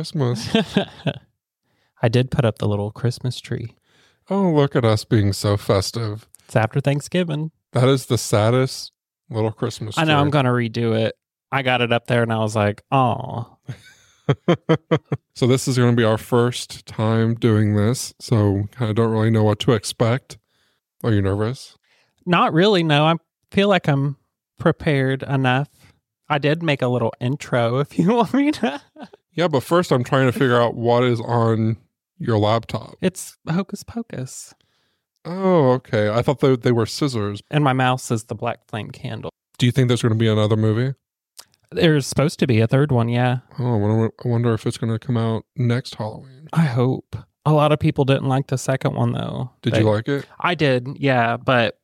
Christmas. I did put up the little Christmas tree. oh, look at us being so festive. It's after Thanksgiving. That is the saddest little Christmas tree. I know I'm going to redo it. I got it up there and I was like, oh, so this is going to be our first time doing this. So I don't really know what to expect. Are you nervous? not really. No, I feel like I'm prepared enough. I did make a little intro if you want me to. Yeah, but first I'm trying to figure out what is on your laptop. It's Hocus Pocus. Oh, okay. I thought they, they were scissors. And my mouse is the Black Flame candle. Do you think there's going to be another movie? There's supposed to be a third one, yeah. Oh, I wonder, I wonder if it's going to come out next Halloween. I hope. A lot of people didn't like the second one though. Did They- you like it? I did, yeah. But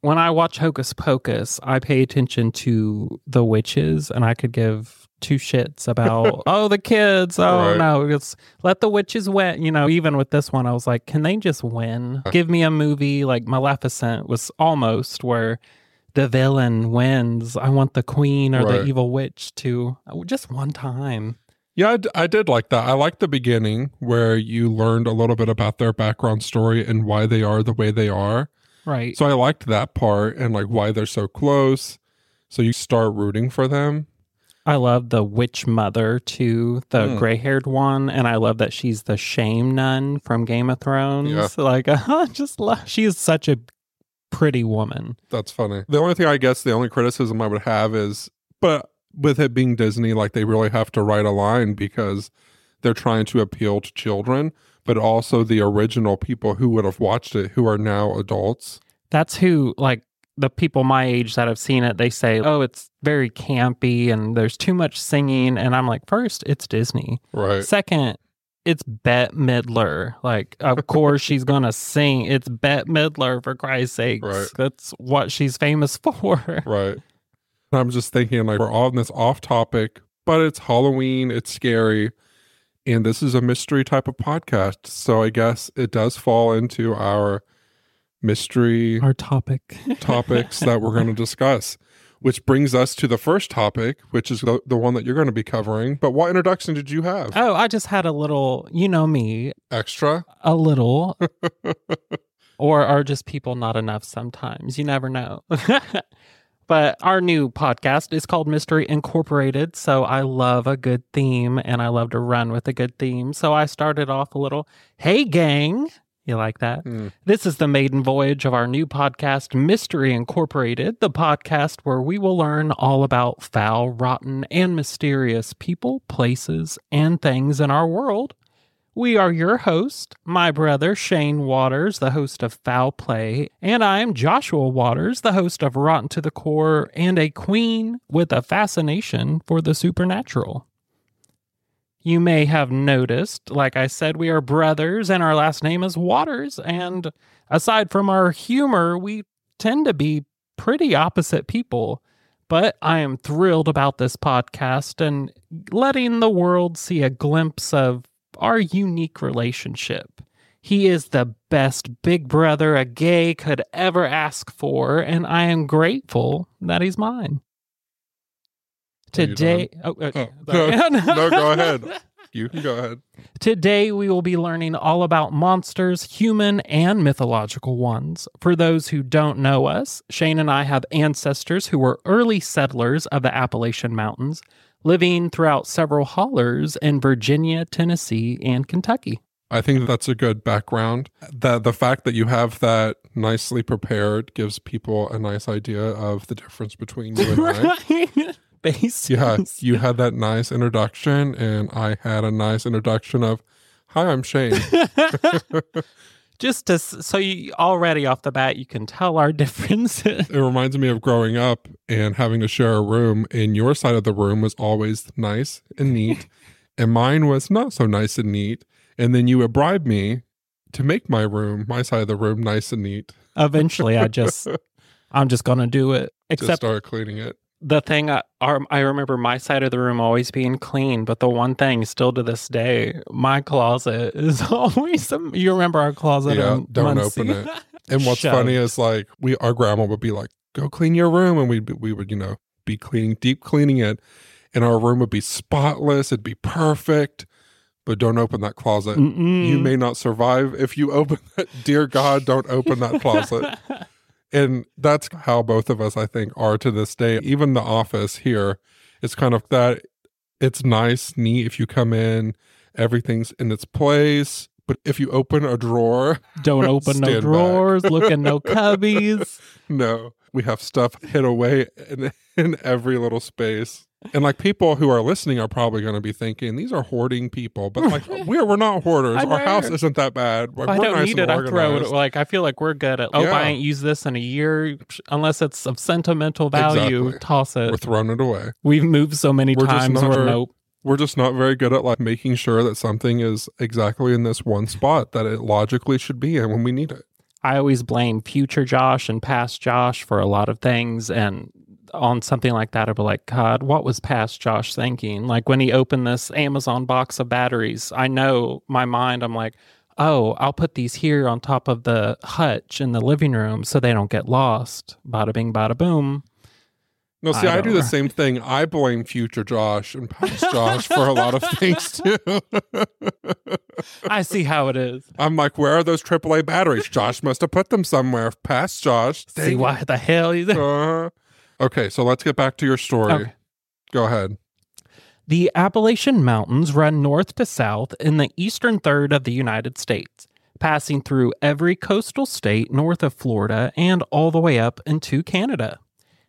when I watch Hocus Pocus, I pay attention to the witches, and I could give two shits about oh the kids. Oh Right. no, it's let the witches win. You know, even with this one, I was like, can they just win? Uh. Give me a movie like Maleficent was almost where the villain wins. I want the queen or Right. the evil witch to uh, just one time. Yeah, I, d- I did like that. I liked the beginning where you learned a little bit about their background story and why they are the way they are. Right. So I liked that part and like why they're so close. So you start rooting for them. I love the witch mother too, the Hmm. gray haired one, and I love that she's the shame nun from Game of Thrones. Yeah. Like, I just love. She is such a pretty woman. That's funny. The only thing I guess the only criticism I would have is, but with it being Disney, like they really have to write a line because they're trying to appeal to children, but also the original people who would have watched it who are now adults. That's who, like, the people my age that have seen it, they say, "Oh, it's very campy and there's too much singing." And I'm like, first, it's Disney. Right. Second, it's Bette Midler. Like, of course she's gonna sing. It's Bette Midler for Christ's sakes. Right. That's what she's famous for. Right. And I'm just thinking like we're all on this off topic, but it's Halloween, it's scary, and this is a mystery type of podcast. So I guess it does fall into our mystery Our topic. topics that we're going to discuss. Which brings us to the first topic, which is the, the one that you're going to be covering. But what introduction did you have? Oh, I just had a little, you know me, Extra? a little. or are just people not enough sometimes? You never know. but our new podcast is called Mystery Incorporated. So I love a good theme and I love to run with a good theme. So I started off a little, hey, gang. You like that? Hmm. This is the maiden voyage of our new podcast, Mystery Incorporated, the podcast where we will learn all about foul, rotten, and mysterious people, places, and things in our world. We are your host, my brother Shane Waters, the host of Foul Play, and I am Joshua Waters, the host of Rotten to the Core and a queen with a fascination for the supernatural. You may have noticed, like I said, we are brothers and our last name is Waters. And aside from our humor, we tend to be pretty opposite people. But I am thrilled about this podcast and letting the world see a glimpse of our unique relationship. He is the best big brother a gay could ever ask for, and I am grateful that he's mine. Today, oh, uh, Oh, sorry. no, go ahead. You can go ahead. Today, we will be learning all about monsters, human and mythological ones. For those who don't know us, Shane and I have ancestors who were early settlers of the Appalachian Mountains, living throughout several hollers in Virginia, Tennessee, and Kentucky. I think that's a good background. That the fact that you have that nicely prepared gives people a nice idea of the difference between you and I. Base. Yeah, you had that nice introduction, and I had a nice introduction of, "Hi, I'm Shane." Just to, so you already off the bat, you can tell our differences. it reminds me of growing up and having to share a room, and your side of the room was always nice and neat, and mine was not so nice and neat. And then you would bribe me to make my room, my side of the room, nice and neat. Eventually, I just, I'm just going to do it. Just Except start cleaning it. The thing uh, I, our, I remember my side of the room always being clean, but the one thing still to this day, my closet is always some. You remember our closet? Yeah, don't Muncie? open it. And what's Shoved. funny is like we, our grandma would be like, "Go clean your room," and we we would you know be cleaning, deep cleaning it, and our room would be spotless. It'd be perfect. but don't open that closet. Mm-mm. You may not survive if you open that. Dear God, don't open that closet. And that's how both of us, I think, are to this day. Even the office here, it's kind of that it's nice, neat if you come in, everything's in its place. But if you open a drawer, Don't open no drawers, look in no cubbies. no, we have stuff hid away in, in every little space. And like people who are listening are probably going to be thinking these are hoarding people, but like we're we're not hoarders. I Our house isn't that bad. Like, If I don't nice need and it, I throw it. Like I feel like we're good at. Oh, Yeah. I ain't used this in a year, unless it's of sentimental value. Exactly. Toss it. We're throwing it away. We've moved so many We're just times. not We're nope. We're just not very good at like making sure that something is exactly in this one spot that it logically should be in when we need it. I always blame future Josh and past Josh for a lot of things. And on something like that, I'd be like, God, what was past Josh thinking? Like when he opened this Amazon box of batteries, I know my mind, I'm like, oh, I'll put these here on top of the hutch in the living room so they don't get lost. Bada bing, bada boom. No, see, I I, do the same thing. I blame future Josh and past Josh for a lot of things too. I see how it is. I'm like, where are those AAA batteries? Josh must have put them somewhere. Past Josh. See why the hell he's. Uh, okay, so let's get back to your story. Okay. Go ahead. The Appalachian Mountains run north to south in the eastern third of the United States, passing through every coastal state north of Florida and all the way up into Canada.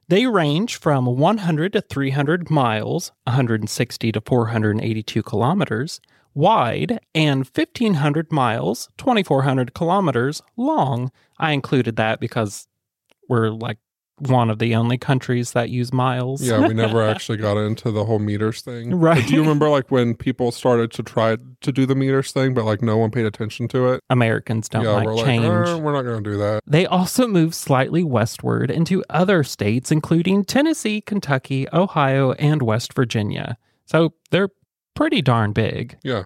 They range from 100 to 300 miles, 160 to 482 kilometers wide, and 1,500 miles, 2,400 kilometers long. I included that because we're like one of the only countries that use miles. Yeah, we never actually got into the whole meters thing. Right. But do you remember like when people started to try to do the meters thing, but like no one paid attention to it? Americans don't yeah, like we're change. like, "Uh, we're not going to do that. They also moved slightly westward into other states, including Tennessee, Kentucky, Ohio, and West Virginia. So they're pretty darn big. Yeah.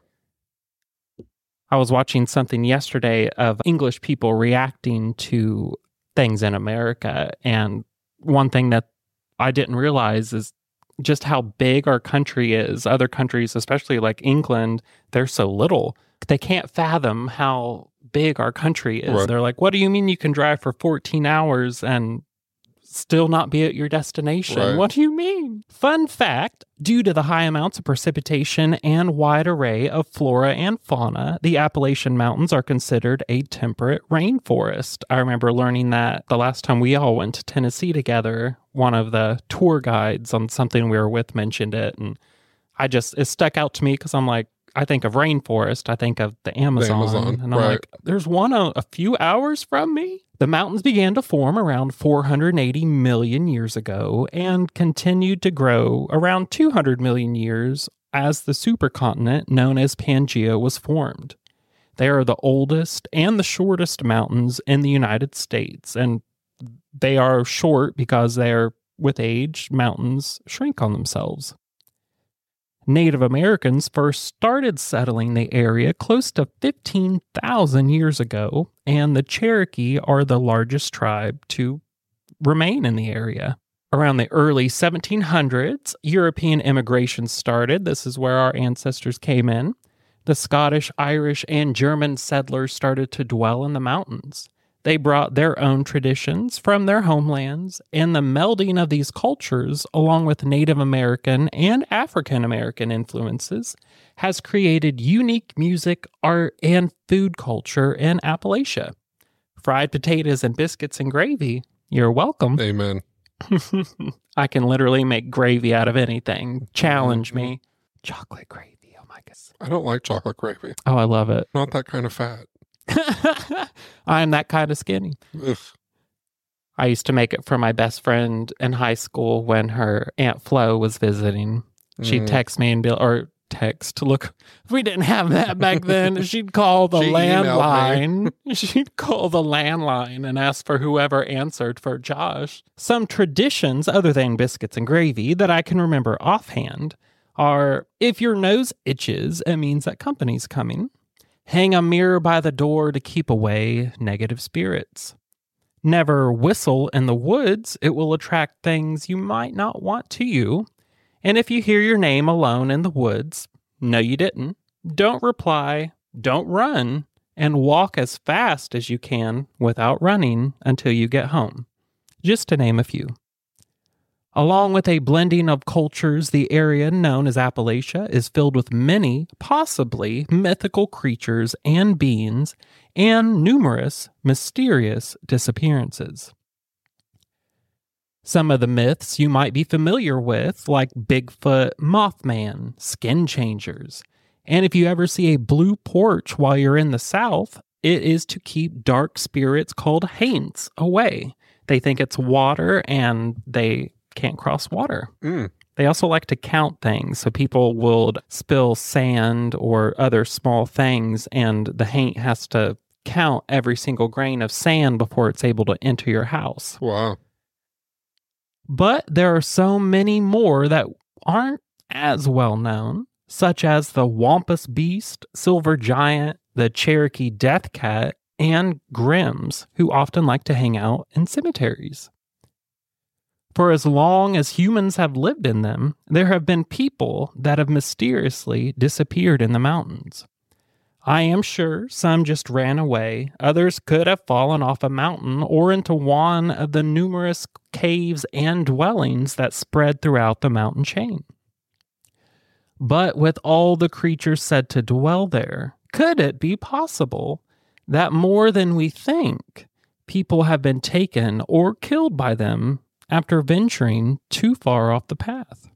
I was watching something yesterday of English people reacting to things in America. And one thing that I didn't realize is just how big our country is. Other countries, especially like England, they're so little. They can't fathom how big our country is. Right. They're like, what do you mean you can drive for 14 hours and still not be at your destination? Right. What do you mean? Fun fact due to the high amounts of precipitation and wide array of flora and fauna, the Appalachian Mountains are considered a temperate rainforest. I remember learning that the last time we all went to Tennessee together. One of the tour guides on something we were with mentioned it. And I just, it stuck out to me because I'm like, I think of rainforest, I think of the Amazon. Amazon, and I'm right. like, there's one a, a few hours from me. The mountains began to form around 480 million years ago and continued to grow around 200 million years as the supercontinent known as Pangaea was formed. They are the oldest and the shortest mountains in the United States, and they are short because they're with age, mountains shrink on themselves. Native Americans first started settling the area close to 15,000 years ago, and the Cherokee are the largest tribe to remain in the area. Around the early 1700s, European immigration started. This is where our ancestors came in. The Scottish, Irish, and German settlers started to dwell in the mountains. They brought their own traditions from their homelands, and the melding of these cultures, along with Native American and African American influences, has created unique music, art, and food culture in Appalachia. Fried potatoes and biscuits and gravy, you're welcome. Amen. I can literally make gravy out of anything. Challenge me. Mm-hmm. Chocolate gravy. Oh my goodness. I don't like chocolate gravy. Oh, I love it. Not that kind of fat. I'm that kind of skinny. Ugh. I used to make it for my best friend in high school when her Aunt Flo was visiting. She'd Mm. text me and be or text. Look, we didn't have that back then. She'd call the She landline. She'd call the landline and ask for whoever answered for Josh. Some traditions other than biscuits and gravy that I can remember offhand are if your nose itches, it means that company's coming. Hang a mirror by the door to keep away negative spirits. Never whistle in the woods, it will attract things you might not want to you. And if you hear your name alone in the woods, no, you didn't. don't reply, don't run, and walk as fast as you can without running until you get home. Just to name a few. Along with a blending of cultures, the area known as Appalachia is filled with many, possibly mythical creatures and beings, and numerous mysterious disappearances. Some of the myths you might be familiar with, like Bigfoot, Mothman, skin changers. And if you ever see a blue porch while you're in the South, it is to keep dark spirits called haints away. They think it's water and they can't cross water. Mm. They also like to count things. So people would spill sand or other small things, and the haint has to count every single grain of sand before it's able to enter your house. Wow. But there are so many more that aren't as well known, such as the Wampus Beast, Silver Giant, the Cherokee Death Cat, and Grims, who often like to hang out in cemeteries. For as long as humans have lived in them, there have been people that have mysteriously disappeared in the mountains. I am sure some just ran away, others could have fallen off a mountain or into one of the numerous caves and dwellings that spread throughout the mountain chain. But with all the creatures said to dwell there, could it be possible that more than we think, people have been taken or killed by them after venturing too far off the path.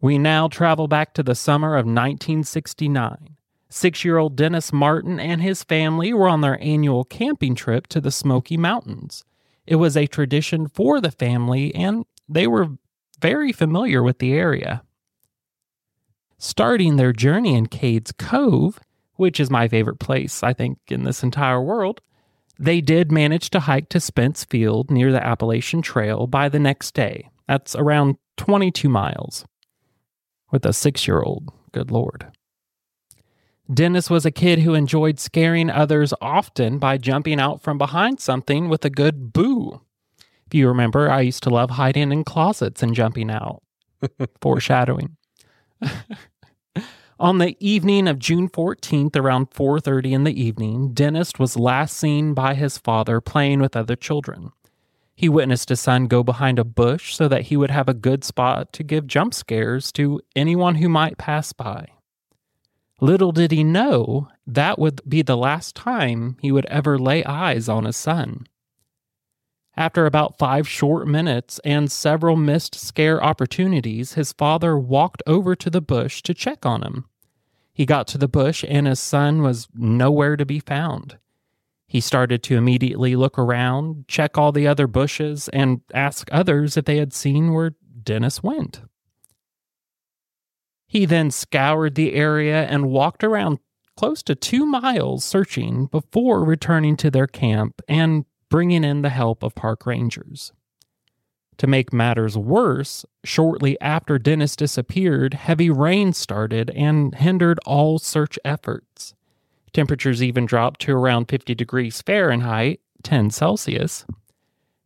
We now travel back to the summer of 1969. Six year old Dennis Martin and his family were on their annual camping trip to the Smoky Mountains. It was a tradition for the family, and they were very familiar with the area. Starting their journey in Cades Cove, which is my favorite place, I think, in this entire world, they did manage to hike to Spence Field near the Appalachian Trail by the next day. That's around 22 miles. With a six year old, good lord. Dennis was a kid who enjoyed scaring others often by jumping out from behind something with a good boo. If you remember, I used to love hiding in closets and jumping out. Foreshadowing. On the evening of June 14th, around 4:30 in the evening, Dennis was last seen by his father playing with other children. He witnessed his son go behind a bush so that he would have a good spot to give jump scares to anyone who might pass by. Little did he know that would be the last time he would ever lay eyes on his son. After about five short minutes and several missed scare opportunities, his father walked over to the bush to check on him. He got to the bush and his son was nowhere to be found. He started to immediately look around, check all the other bushes, and ask others if they had seen where Dennis went. He then scoured the area and walked around close to two miles searching before returning to their camp and bringing in the help of park rangers. To make matters worse, shortly after Dennis disappeared, heavy rain started and hindered all search efforts. Temperatures even dropped to around 50 degrees Fahrenheit, 10 Celsius.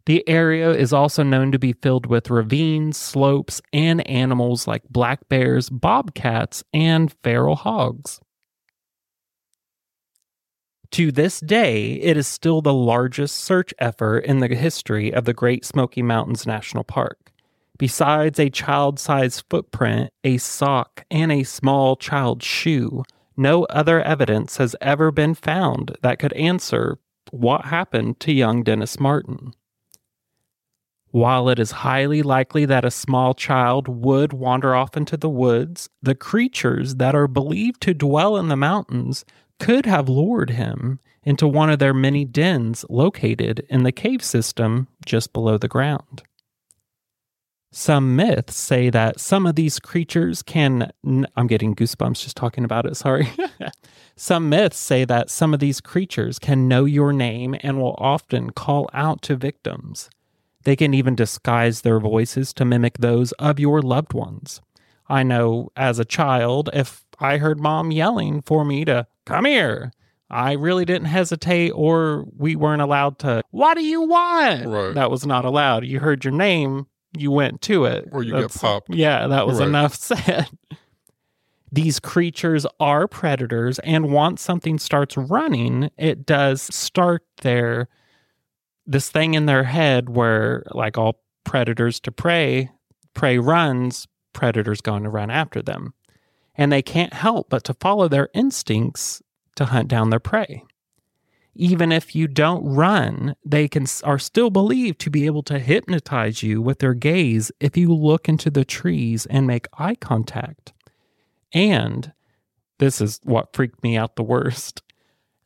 The area is also known to be filled with ravines, slopes, and animals like black bears, bobcats, and feral hogs. To this day, it is still the largest search effort in the history of the Great Smoky Mountains National Park. Besides a child sized footprint, a sock, and a small child's shoe, no other evidence has ever been found that could answer what happened to young Dennis Martin. While it is highly likely that a small child would wander off into the woods, the creatures that are believed to dwell in the mountains could have lured him into one of their many dens located in the cave system just below the ground. Some myths say that some of these creatures can. I'm getting goosebumps just talking about it, sorry. some myths say that some of these creatures can know your name and will often call out to victims. They can even disguise their voices to mimic those of your loved ones. I know as a child, if I heard mom yelling for me to come here. I really didn't hesitate, or we weren't allowed to. What do you want? Right. That was not allowed. You heard your name, you went to it. Or you That's- get popped. Yeah, that was Right. enough said. these creatures are predators and once something starts running, it does start their this thing in their head where like all predators to prey, prey runs, predators going to run after them. And they can't help but to follow their instincts to hunt down their prey. Even if you don't run, they can are still believed to be able to hypnotize you with their gaze if you look into the trees and make eye contact. And this is what freaked me out the worst.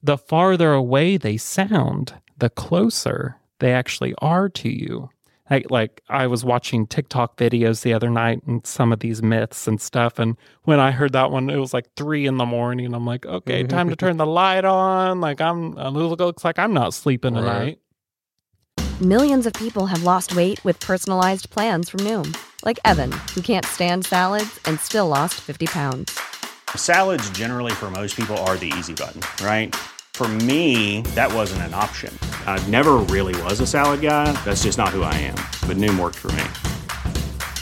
The farther away they sound, the closer they actually are to you. Like, like I was watching TikTok videos the other night and some of these myths and stuff. And when I heard that one, it was like three in the morning. I'm like, okay, mm-hmm. time to turn the light on. Like I'm, uh, it looks like I'm not sleeping Right. tonight. Millions of people have lost weight with personalized plans from Noom, like Evan, who can't stand salads and still lost 50 pounds. Salads, generally, for most people, are the easy button, right? For me, that wasn't an option. I never really was a salad guy. That's just not who I am. But Noom worked for me.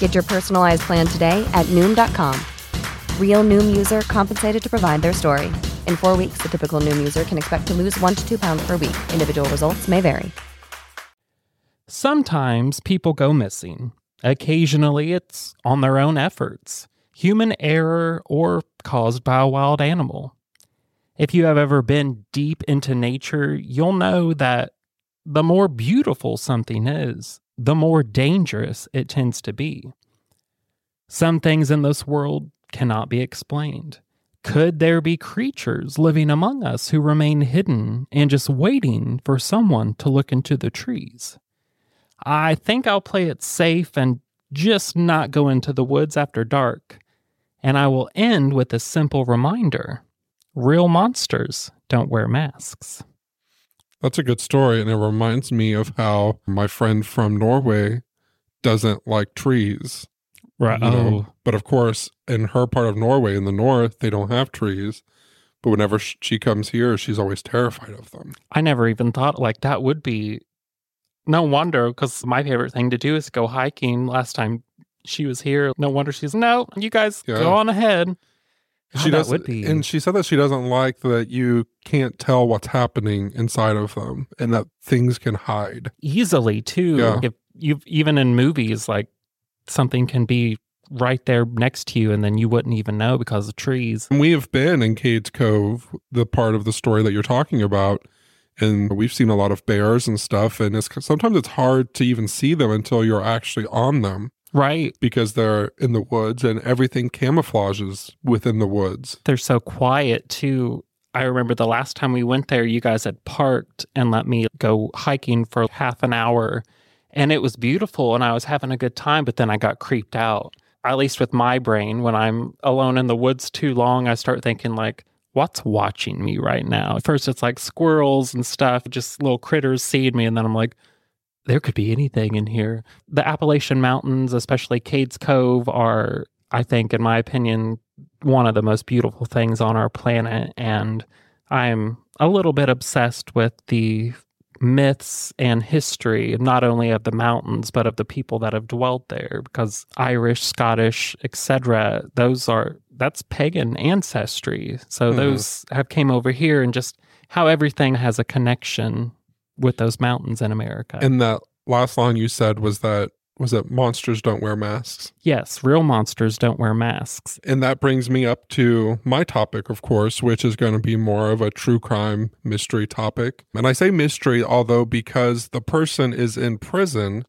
Get your personalized plan today at Noom.com. Real Noom user compensated to provide their story. In four weeks, the typical Noom user can expect to lose one to two pounds per week. Individual results may vary. Sometimes people go missing. Occasionally, it's on their own efforts, human error, or caused by a wild animal. If you have ever been deep into nature, you'll know that the more beautiful something is, the more dangerous it tends to be. Some things in this world cannot be explained. Could there be creatures living among us who remain hidden and just waiting for someone to look into the trees? I think I'll play it safe and just not go into the woods after dark. And I will end with a simple reminder real monsters don't wear masks. That's a good story. And it reminds me of how my friend from Norway doesn't like trees. Right. you know? Oh, But of course, in her part of Norway, in the north, they don't have trees. But whenever she comes here, she's always terrified of them. I never even thought like that would be. No wonder, because my favorite thing to do is go hiking. Last time she was here, no wonder she's no. You guys Yeah. go on ahead. God, she does, would be and she said that she doesn't like that you can't tell what's happening inside of them, and that things can hide. easily too. Yeah. If you've even in movies, like something can be right there next to you, and then you wouldn't even know because of trees. We have been in Cades Cove, the part of the story that you're talking about, and we've seen a lot of bears and stuff. And it's sometimes it's hard to even see them until you're actually on them Right. because they're in the woods, and everything camouflages within the woods. They're so quiet too. I remember the last time we went there, you guys had parked and let me go hiking for half an hour. And it was beautiful and I was having a good time, but then I got creeped out. At least with my brain, when I'm alone in the woods too long, I start thinking, like, what's watching me right now? At first, it's like squirrels and stuff, just little critters seeing me. And then I'm like, there could be anything in here. The Appalachian Mountains, especially Cades Cove, are, I think, in my opinion, one of the most beautiful things on our planet. And I'm a little bit obsessed with the myths and history, not only of the mountains, but of the people that have dwelt there, because Irish, Scottish, etc., those are that's pagan ancestry. So Mhm. those have came over here and just how everything has a connection with those mountains in America. And that last line you said was that was that monsters don't wear masks. yes, real monsters don't wear masks. And that brings me up to my topic, of course, which is going to be more of a true crime mystery topic. And I say mystery, although because the person is in prison,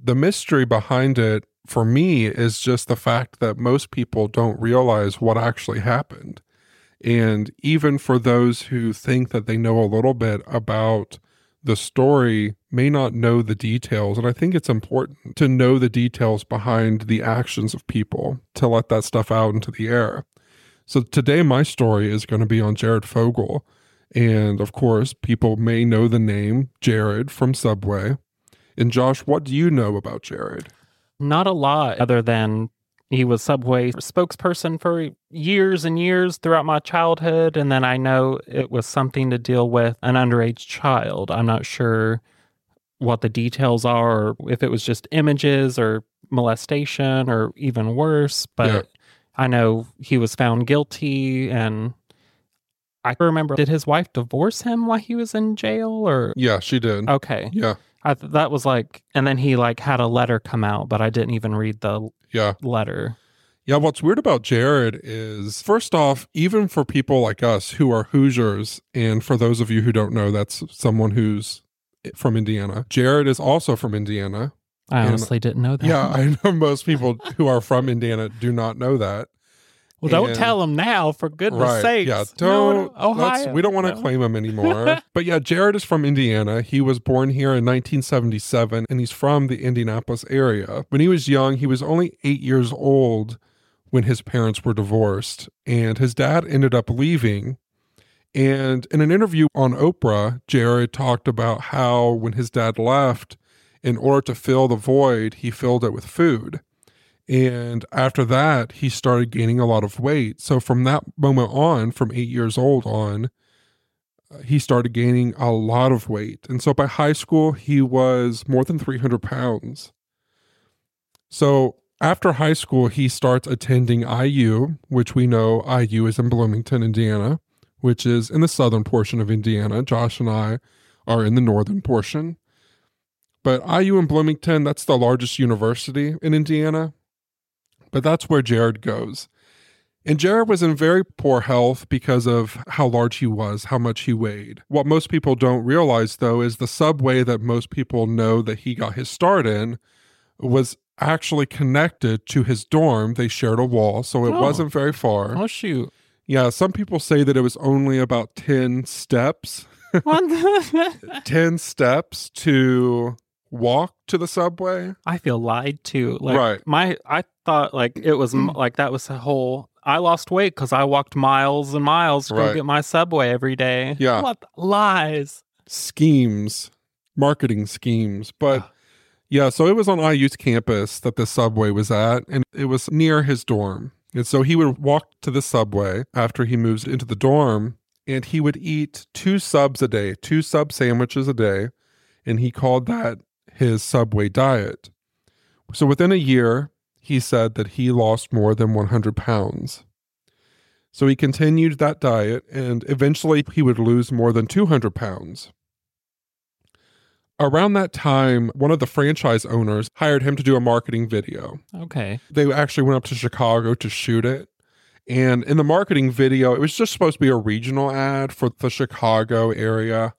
the mystery behind it for me is just the fact that most people don't realize what actually happened. And even for those who think that they know a little bit about the story, may not know the details. And I think it's important to know the details behind the actions of people to let that stuff out into the air. So today, my story is going to be on Jared Fogle. And of course, people may know the name Jared from Subway. And Josh, what do you know about Jared? Not a lot other than he was Subway spokesperson for years and years throughout my childhood. And then I know it was something to deal with an underage child. I'm not sure what the details are, or if it was just images or molestation or even worse. But Yeah. I know he was found guilty and I remember did his wife divorce him while he was in jail or Yeah, she did. okay. Yeah, I th- that was like and then he like had a letter come out but I didn't even read the yeah. letter. Yeah, what's weird about Jared is first off, even for people like us who are Hoosiers, and for those of you who don't know, that's someone who's from Indiana. Jared is also from Indiana. I honestly didn't know that. Yeah, I know most people who are from Indiana do not know that. Well, don't and- tell him now for goodness right. sakes. Yeah, don't. no, Ohio. we don't want to No. claim him anymore. but yeah, Jared is from Indiana. He was born here in 1977 and he's from the Indianapolis area. When he was young, he was only eight years old when his parents were divorced, and his dad ended up leaving. And in an interview on Oprah, Jared talked about how when his dad left, in order to fill the void, he filled it with food. And after that, he started gaining a lot of weight. So from that moment on, from eight years old on, uh, he started gaining a lot of weight. And so by high school, he was more than 300 pounds. So after high school, he starts attending IU, which we know IU is in Bloomington, Indiana, which is in the southern portion of Indiana. Josh and I are in the northern portion. But IU in Bloomington, that's the largest university in Indiana. But that's where Jared goes. And Jared was in very poor health because of how large he was, how much he weighed. What most people don't realize, though, is the subway that most people know that he got his start in was actually connected to his dorm. They shared a wall, so it Oh. wasn't very far. Oh shoot. Yeah, some people say that it was only about 10 steps, 10 steps to walk to the subway. I feel lied to. Like Right. my I thought like it was like that was a whole I lost weight cuz I walked miles and miles to go get my subway every day. Yeah. What lies. schemes, marketing schemes. But yeah, so it was on IU's campus that the subway was at, and it was near his dorm. And so he would walk to the subway after he moves into the dorm, and he would eat two subs a day, two sub sandwiches a day. And he called that his subway diet. So within a year, he said that he lost more than 100 pounds. So he continued that diet, and eventually he would lose more than 200 pounds. Around that time, one of the franchise owners hired him to do a marketing video. Okay. They actually went up to Chicago to shoot it. And in the marketing video, it was just supposed to be a regional ad for the Chicago area.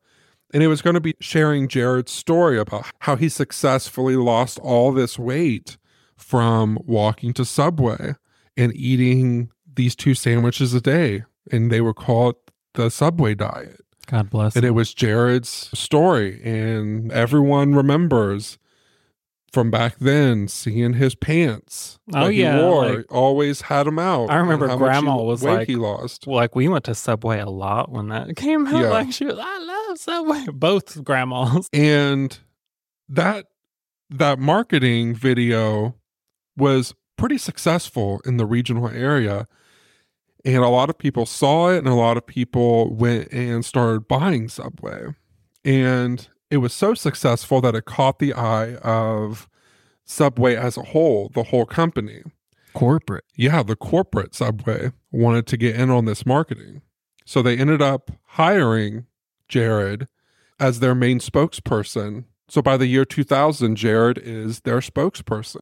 And it was going to be sharing Jared's story about how he successfully lost all this weight from walking to Subway and eating these two sandwiches a day. And they were called the Subway diet. God bless. And it was Jared's story. And everyone remembers from back then seeing his pants. Oh, yeah, wore, like- always had them out. I remember and how much Grandma he- was like- he lost. Like we went to Subway a lot when that came out. Yeah. Like she was, I love Subway. Both grandmas. And that that marketing video was pretty successful in the regional area. And a lot of people saw it and a lot of people went and started buying Subway. And it was so successful that it caught the eye of Subway as a whole, the whole company. Corporate. Yeah, the corporate Subway wanted to get in on this marketing. So they ended up hiring Jared as their main spokesperson. So by the year 2000, Jared is their spokesperson.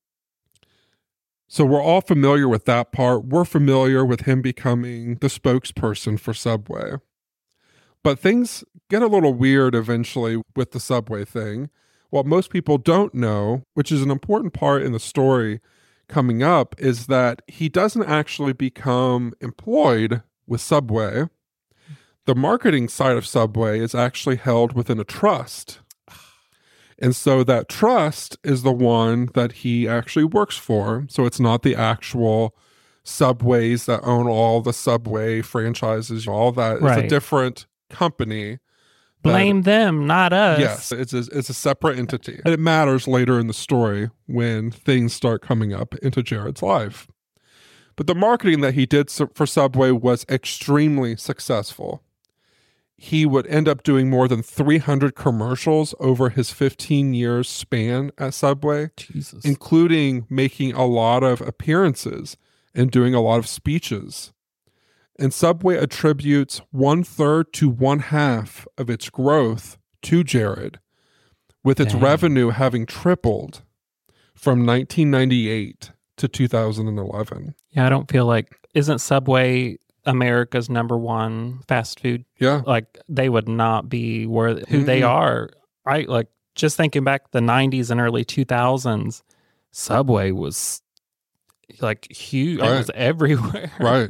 So we're all familiar with that part. We're familiar with him becoming the spokesperson for Subway. But things get a little weird eventually with the Subway thing. What most people don't know, which is an important part in the story coming up, is that he doesn't actually become employed with Subway. The marketing side of Subway is actually held within a trust. And so that trust is the one that he actually works for. So it's not the actual subways that own all the subway franchises, all that. It's a different company. that- Blame them, not us. Yes, it's a, it's a separate entity. And it matters later in the story when things start coming up into Jared's life. But the marketing that he did for Subway was extremely successful. He would end up doing more than 300 commercials over his 15 years span at Subway, Jesus. including making a lot of appearances and doing a lot of speeches. And Subway attributes one third to one half of its growth to Jared, with its Dang. revenue having tripled from 1998 to 2011. Yeah, I don't feel like isn't Subway America's number one fast food? Yeah. Like they would not be where who they Mm-mm. are. Right? Like just thinking back the 90s and early 2000s, Subway was like huge. It was everywhere. Right.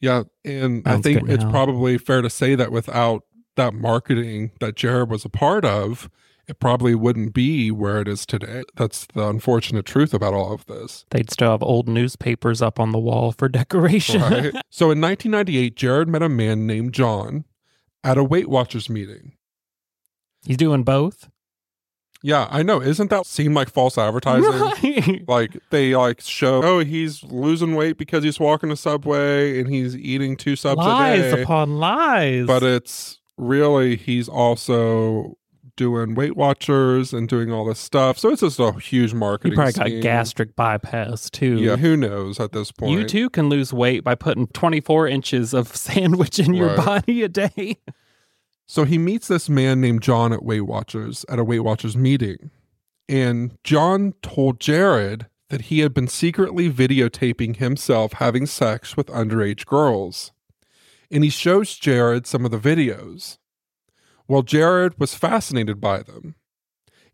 Yeah. And I think it's now. probably fair to say that without that marketing that Jared was a part of, it probably wouldn't be where it is today. That's the unfortunate truth about all of this. They'd still have old newspapers up on the wall for decoration. Right. so in 1998, Jared met a man named John at a Weight Watchers meeting. He's doing both. Yeah, I know. Isn't that seem like false advertising? Right. like they like show, oh, he's losing weight because he's walking a subway and he's eating two subs a lies upon lies. but it's really he's also doing Weight Watchers and doing all this stuff. So it's just a huge he marketing. probably got gastric bypass too. Yeah, who knows at this point? You too can lose weight by putting 24 inches of sandwich in your Right. body a day. So he meets this man named John at Weight Watchers at a Weight Watchers meeting. And John told Jared that he had been secretly videotaping himself having sex with underage girls. And he shows Jared some of the videos. Well, Jared was fascinated by them.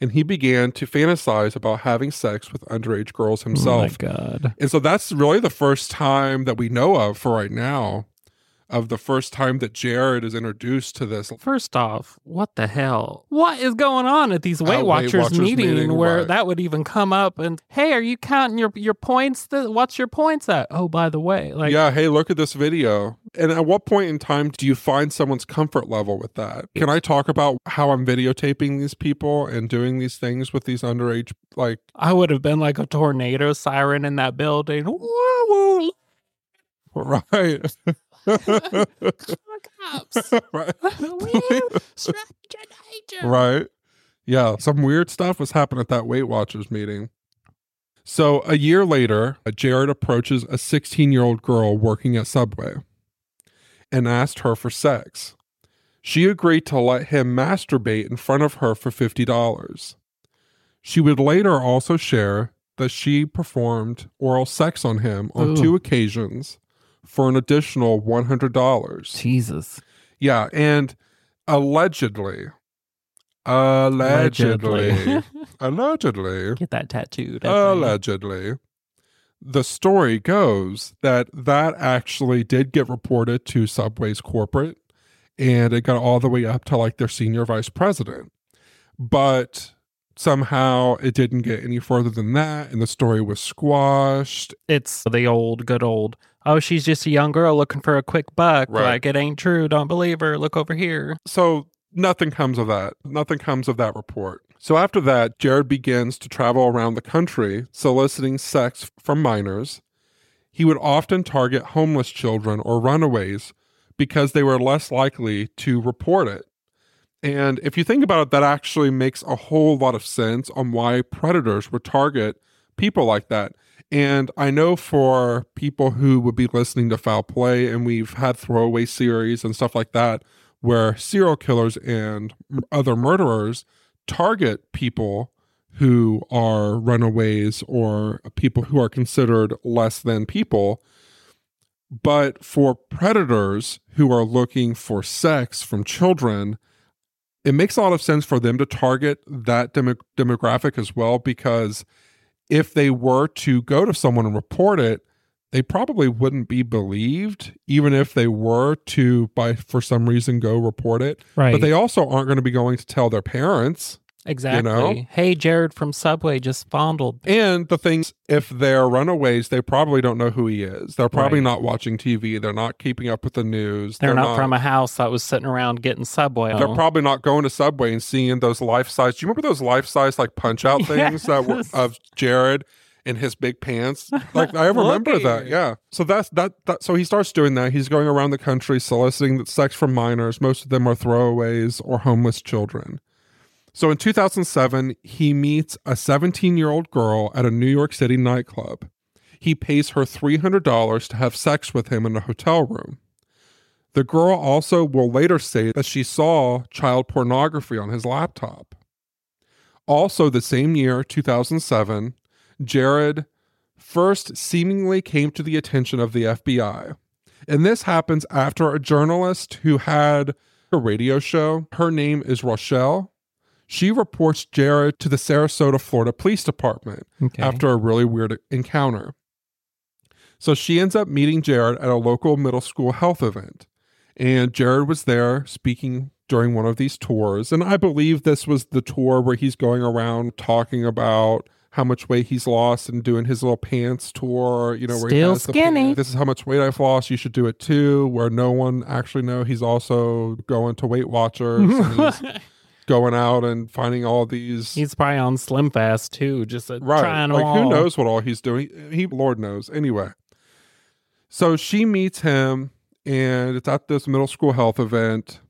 And he began to fantasize about having sex with underage girls himself. Oh my god. And so that's really the first time that we know of for right now, of the first time that Jared is introduced to this. First off, what the hell? What is going on at these Weight Weight Watchers, Watchers meeting, meeting, where right. that would even come up and hey, are you counting your your points? Th- What's your points at? Oh, by the way, like yeah, hey, look at this video. And at what point in time do you find someone's comfort level with that? Can I talk about how I'm videotaping these people and doing these things with these underage like I would have been like a tornado siren in that building. Right? Cops. right. Strategy. Right. Yeah, some weird stuff was happening at that Weight Watchers meeting. So a year later, uh, Jared approaches a 16 year old girl working at Subway and asked her for sex. She agreed to let him masturbate in front of her for $50. She would later also share that she performed oral sex on him on Ooh. two occasions for an additional $100. Jesus. Yeah, and allegedly, allegedly, allegedly, Get that tattooed. at allegedly, the story goes that that actually did get reported to Subway's corporate, and it got all the way up to like their senior vice president, but somehow it didn't get any further than that, and the story was squashed. It's the old, good old. Oh, she's just a young girl looking for a quick buck. Right. Like it ain't true. Don't believe her. Look over here. So nothing comes of that. Nothing comes of that report. So after that, Jared begins to travel around the country soliciting sex from minors. He would often target homeless children or runaways because they were less likely to report it. And if you think about it, that actually makes a whole lot of sense on why predators would target people like that. And I know for people who would be listening to Foul Play, and we've had throwaway series and stuff like that, where serial killers and other murderers target people who are runaways or people who are considered less than people. But for predators who are looking for sex from children, it makes a lot of sense for them to target that demo- demographic as well because if they were to go to someone and report it, they probably wouldn't be believed, even if they were to, by for some reason, go report it. Right. But they also aren't going to be going to tell their parents. Exactly. Hey, Jared from Subway just fondled. And the things, if they're runaways, they probably don't know who he is. They're probably Right. not watching TV. They're not keeping up with the news. They're, not, from a house that was sitting around getting Subway They're on. probably not going to Subway and seeing those life size. Do you remember those life size like punch out things that were of Jared in his big pants? Like I remember that. Yeah. So that's that. That so he starts doing that. He's going around the country soliciting sex from minors. Most of them are throwaways or homeless children. So in 2007, he meets a 17 year old girl at a New York City nightclub. he pays her $300 to have sex with him in a hotel room. The girl also will later say that she saw child pornography on his laptop. Also, the same year, 2007, Jared first seemingly came to the attention of the FBI. And this happens after a journalist who had a radio show, her name is Rochelle. She reports Jared to the Sarasota, Florida Police Department Okay. after a really weird encounter. So she ends up meeting Jared at a local middle school health event. And Jared was there speaking during one of these tours. And I believe this was the tour where he's going around talking about how much weight he's lost and doing his little pants tour, you know, Still the skinny. pants, this is how much weight I've lost. You should do it too, where no one actually know he's also going to Weight Watchers and he's going out and finding all these He's probably on Slim Fast too, just uh, right. trying like them who knows what all he's doing? He lord knows. Anyway. So she meets him and it's at this middle school health event.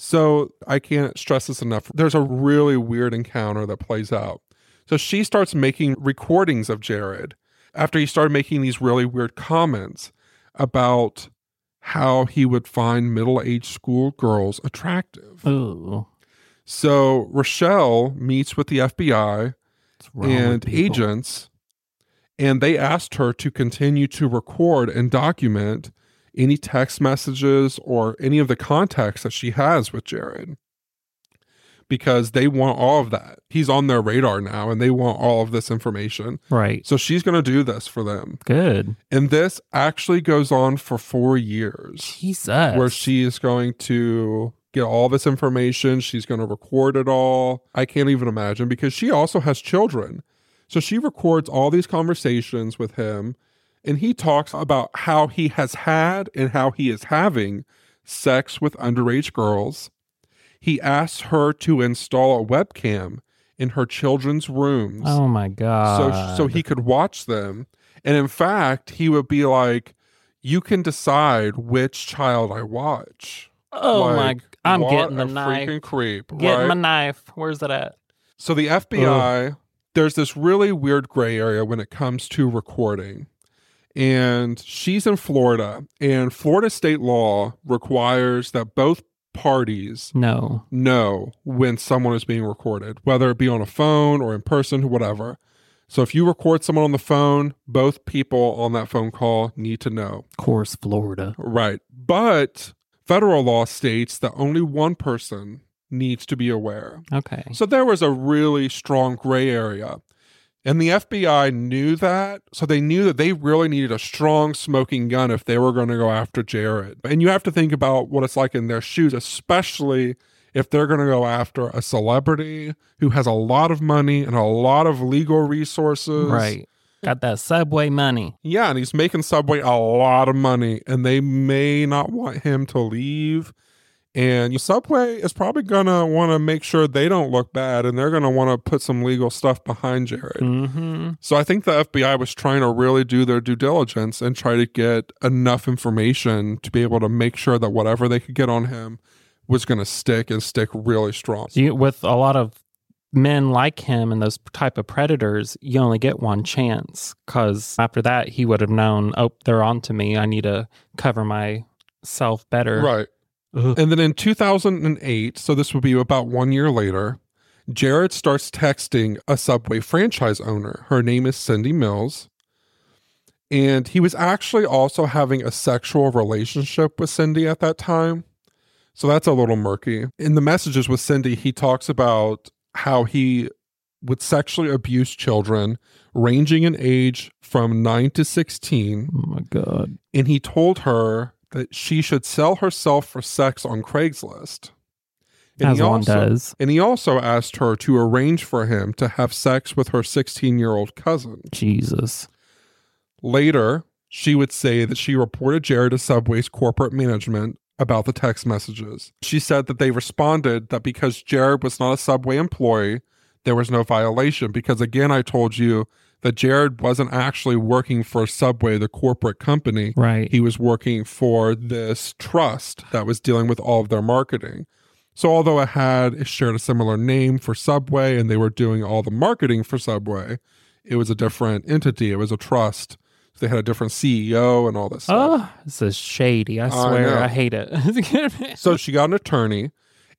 So i can't stress this enough. There's a really weird encounter that plays out. So she starts making recordings of jared after he started making these really weird comments about how he would find middle-aged school girls attractive. Ooh, so rochelle meets with the fbi what's wrong with and agents, and they asked her to continue to record and document any text messages or any of the contacts that she has with Jared because they want all of that. He's on their radar now and they want all of this information. Right. So she's going to do this for them. Good. And this actually goes on for four years Jesus. where she is going to get all this information. She's going to record it all. I can't even imagine because she also has children. So she records all these conversations with him and he talks about how he has had and how he is having sex with underage girls. He asks her to install a webcam in her children's rooms Oh my so god. so he could watch them and in fact he would be like you can decide which child i watch Oh Like, my! I'm what getting the a knife. freaking creep Getting right? my knife. Where's it at? so the fbi there's this really weird gray area when it comes to recording and she's in florida and florida state law requires that both parties No. know when someone is being recorded, whether it be on a phone or in person, whatever. So if you record someone on the phone, both people on that phone call need to know. Of course, Florida. Right. But federal law states that only one person needs to be aware. Okay. So there was a really strong gray area. And the FBI knew that. So they knew that they really needed a strong smoking gun if they were going to go after Jared. And you have to think about what it's like in their shoes, especially if they're going to go after a celebrity who has a lot of money and a lot of legal resources. Right. Got that subway money. Yeah, and he's making Subway a lot of money, and they may not want him to leave. And Subway is probably gonna want to make sure they don't look bad, and they're gonna want to put some legal stuff behind Jared. Mm-hmm. So I think the FBI was trying to really do their due diligence and try to get enough information to be able to make sure that whatever they could get on him was going to stick and stick really strong. So you, with a lot of men like him and those type of predators, you only get one chance because after that he would have known, oh, they're on to me. I need to cover myself better. Right. Ugh. And then in 2008, so this would be about one year later, Jared starts texting a Subway franchise owner. Her name is Cindy Mills. And he was actually also having a sexual relationship with Cindy at that time. So that's a little murky. In the messages with Cindy, he talks about how he would sexually abuse children ranging in age from 9 to 16 Oh my god. and he told her that she should sell herself for sex on Craigslist. And As he one also, does. And he also asked her to arrange for him to have sex with her 16 year old cousin. Jesus. Later, she would say that she reported Jared to Subway's corporate management about the text messages. She said that they responded that because Jared was not a Subway employee, there was no violation. Because again, I told you that Jared wasn't actually working for Subway, the corporate company. Right. He was working for this trust that was dealing with all of their marketing. So although it had it shared a similar name for Subway and they were doing all the marketing for Subway, it was a different entity. It was a trust They had a different CEO and all this stuff. Oh, this is shady. I I swear. know. I, hate it. So she got an attorney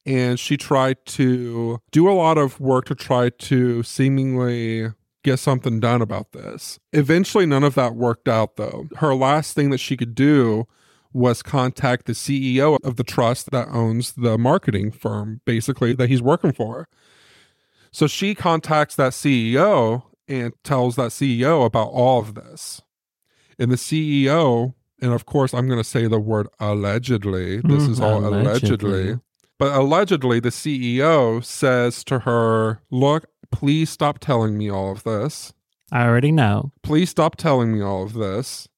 and she tried to do a lot of work to try to seemingly get something done about this. Eventually, none of that worked out though. Her last thing that she could do was contact the CEO of the trust that owns the marketing firm, basically, that he's working for. So she contacts that CEO and tells that CEO about all of this. And the CEO, and of course, I'm going to say the word allegedly. This is Mm, all allegedly. allegedly. But allegedly, the CEO says to her, Look, please stop telling me all of this. I already know. Please stop telling me all of this.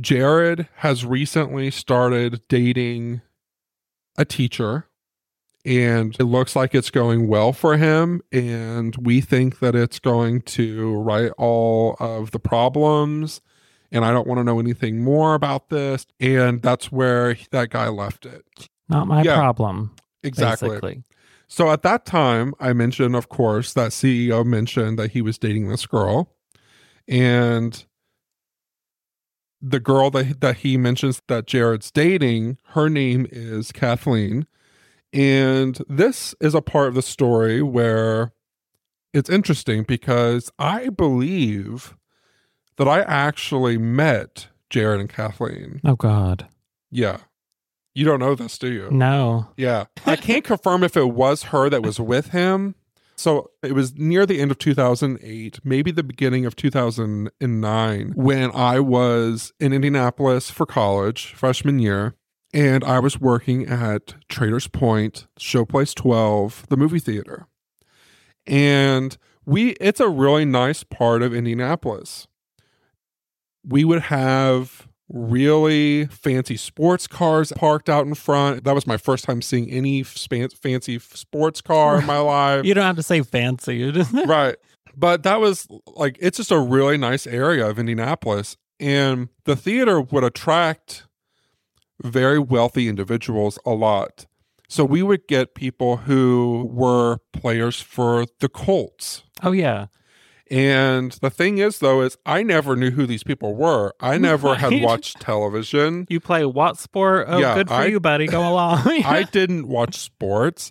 Jared has recently started dating a teacher, and it looks like it's going well for him. And we think that it's going to right all of the problems. And I don't want to know anything more about this. And that's where that guy left it. Not my Yeah, problem. Exactly. Basically. So at that time, I mentioned, of course, that CEO mentioned that he was dating this girl. And the girl that, that he mentions that Jared's dating, her name is Kathleen. And this is a part of the story where it's interesting because I believe that I actually met Jared and Kathleen. Oh God. Yeah. You don't know this, do you? No. Yeah. I can't confirm if it was her that was with him. So it was near the end of 2008, maybe the beginning of 2009, when I was in Indianapolis for college, freshman year. And I was working at Traders Point, Showplace 12, the movie theater. And we, it's a really nice part of Indianapolis. We would have really fancy sports cars parked out in front. That was my first time seeing any span- fancy sports car in my life. You don't have to say fancy. Right. But that was like, it's just a really nice area of Indianapolis. And the theater would attract very wealthy individuals a lot. So we would get people who were players for the Colts. Oh yeah. And the thing is, though, is I never knew who these people were. I never had watched television. You play what sport? Oh, Yeah, good for I- you, buddy. Go along. I didn't watch sports.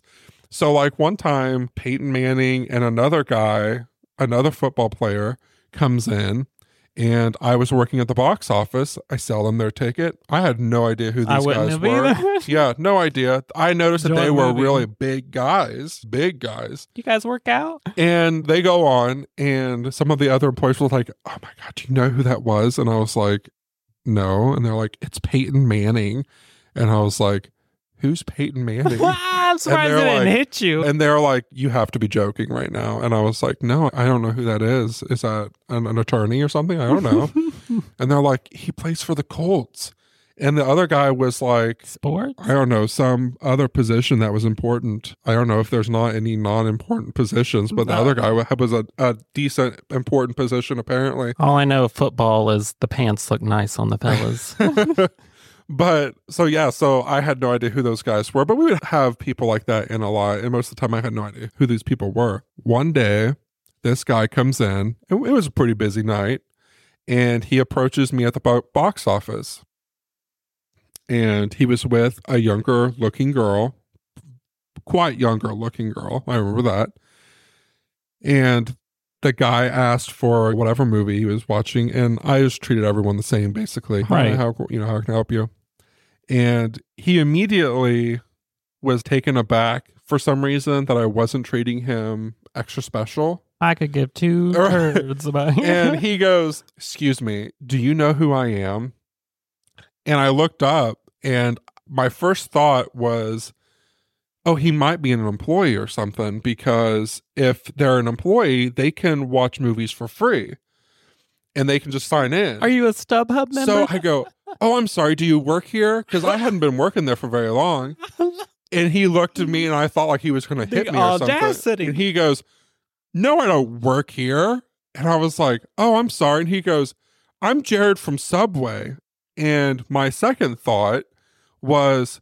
So, like one time, Peyton Manning and another guy, another football player, comes in, and I was working at the box office. I sell them their ticket. I had no idea who these guys were. either. yeah, no idea. I noticed that Enjoy they the were movie. really big guys, big guys. you guys work out? And they go on, and some of the other employees were like, "Oh my god, do you know who that was?" And I was like, "No." And they're like, "It's Peyton Manning," and I was like, "Who's Peyton Manning?" I'm surprised it didn't like- hit you. and they're like, "You have to be joking right now." And I was like, "No, I don't know who that is. Is that an, an attorney or something? I don't know." and they're like, "He plays for the Colts." And the other guy was like, Sports? I don't know, some other position that was important. I don't know if there's not any non important positions, but the No. other guy was a, a decent, important position, apparently. All I know of football is the pants look nice on the fellas. but so, yeah, so I had no idea who those guys were, but we would have people like that in a lot. And most of the time, I had no idea who these people were. One day, this guy comes in, and it was a pretty busy night, and he approaches me at the box office. And he was with a younger looking girl, quite younger looking girl. I remember that. And the guy asked for whatever movie he was watching, and I just treated everyone the same, basically. Right. How you know how can I help you? And he immediately was taken aback for some reason that I wasn't treating him extra special. I could give two turds about And he goes, Excuse me, do you know who I am? And I looked up, and my first thought was, Oh, he might be an employee or something because if they're an employee, they can watch movies for free and they can just sign in. Are you a StubHub member? So I go, Oh, I'm sorry. Do you work here? Because I hadn't been working there for very long. And he looked at me and I thought like he was going to hit me or something. audacity. And he goes, No, I don't work here. And I was like, Oh, I'm sorry. And he goes, I'm Jared from Subway. And my second thought was,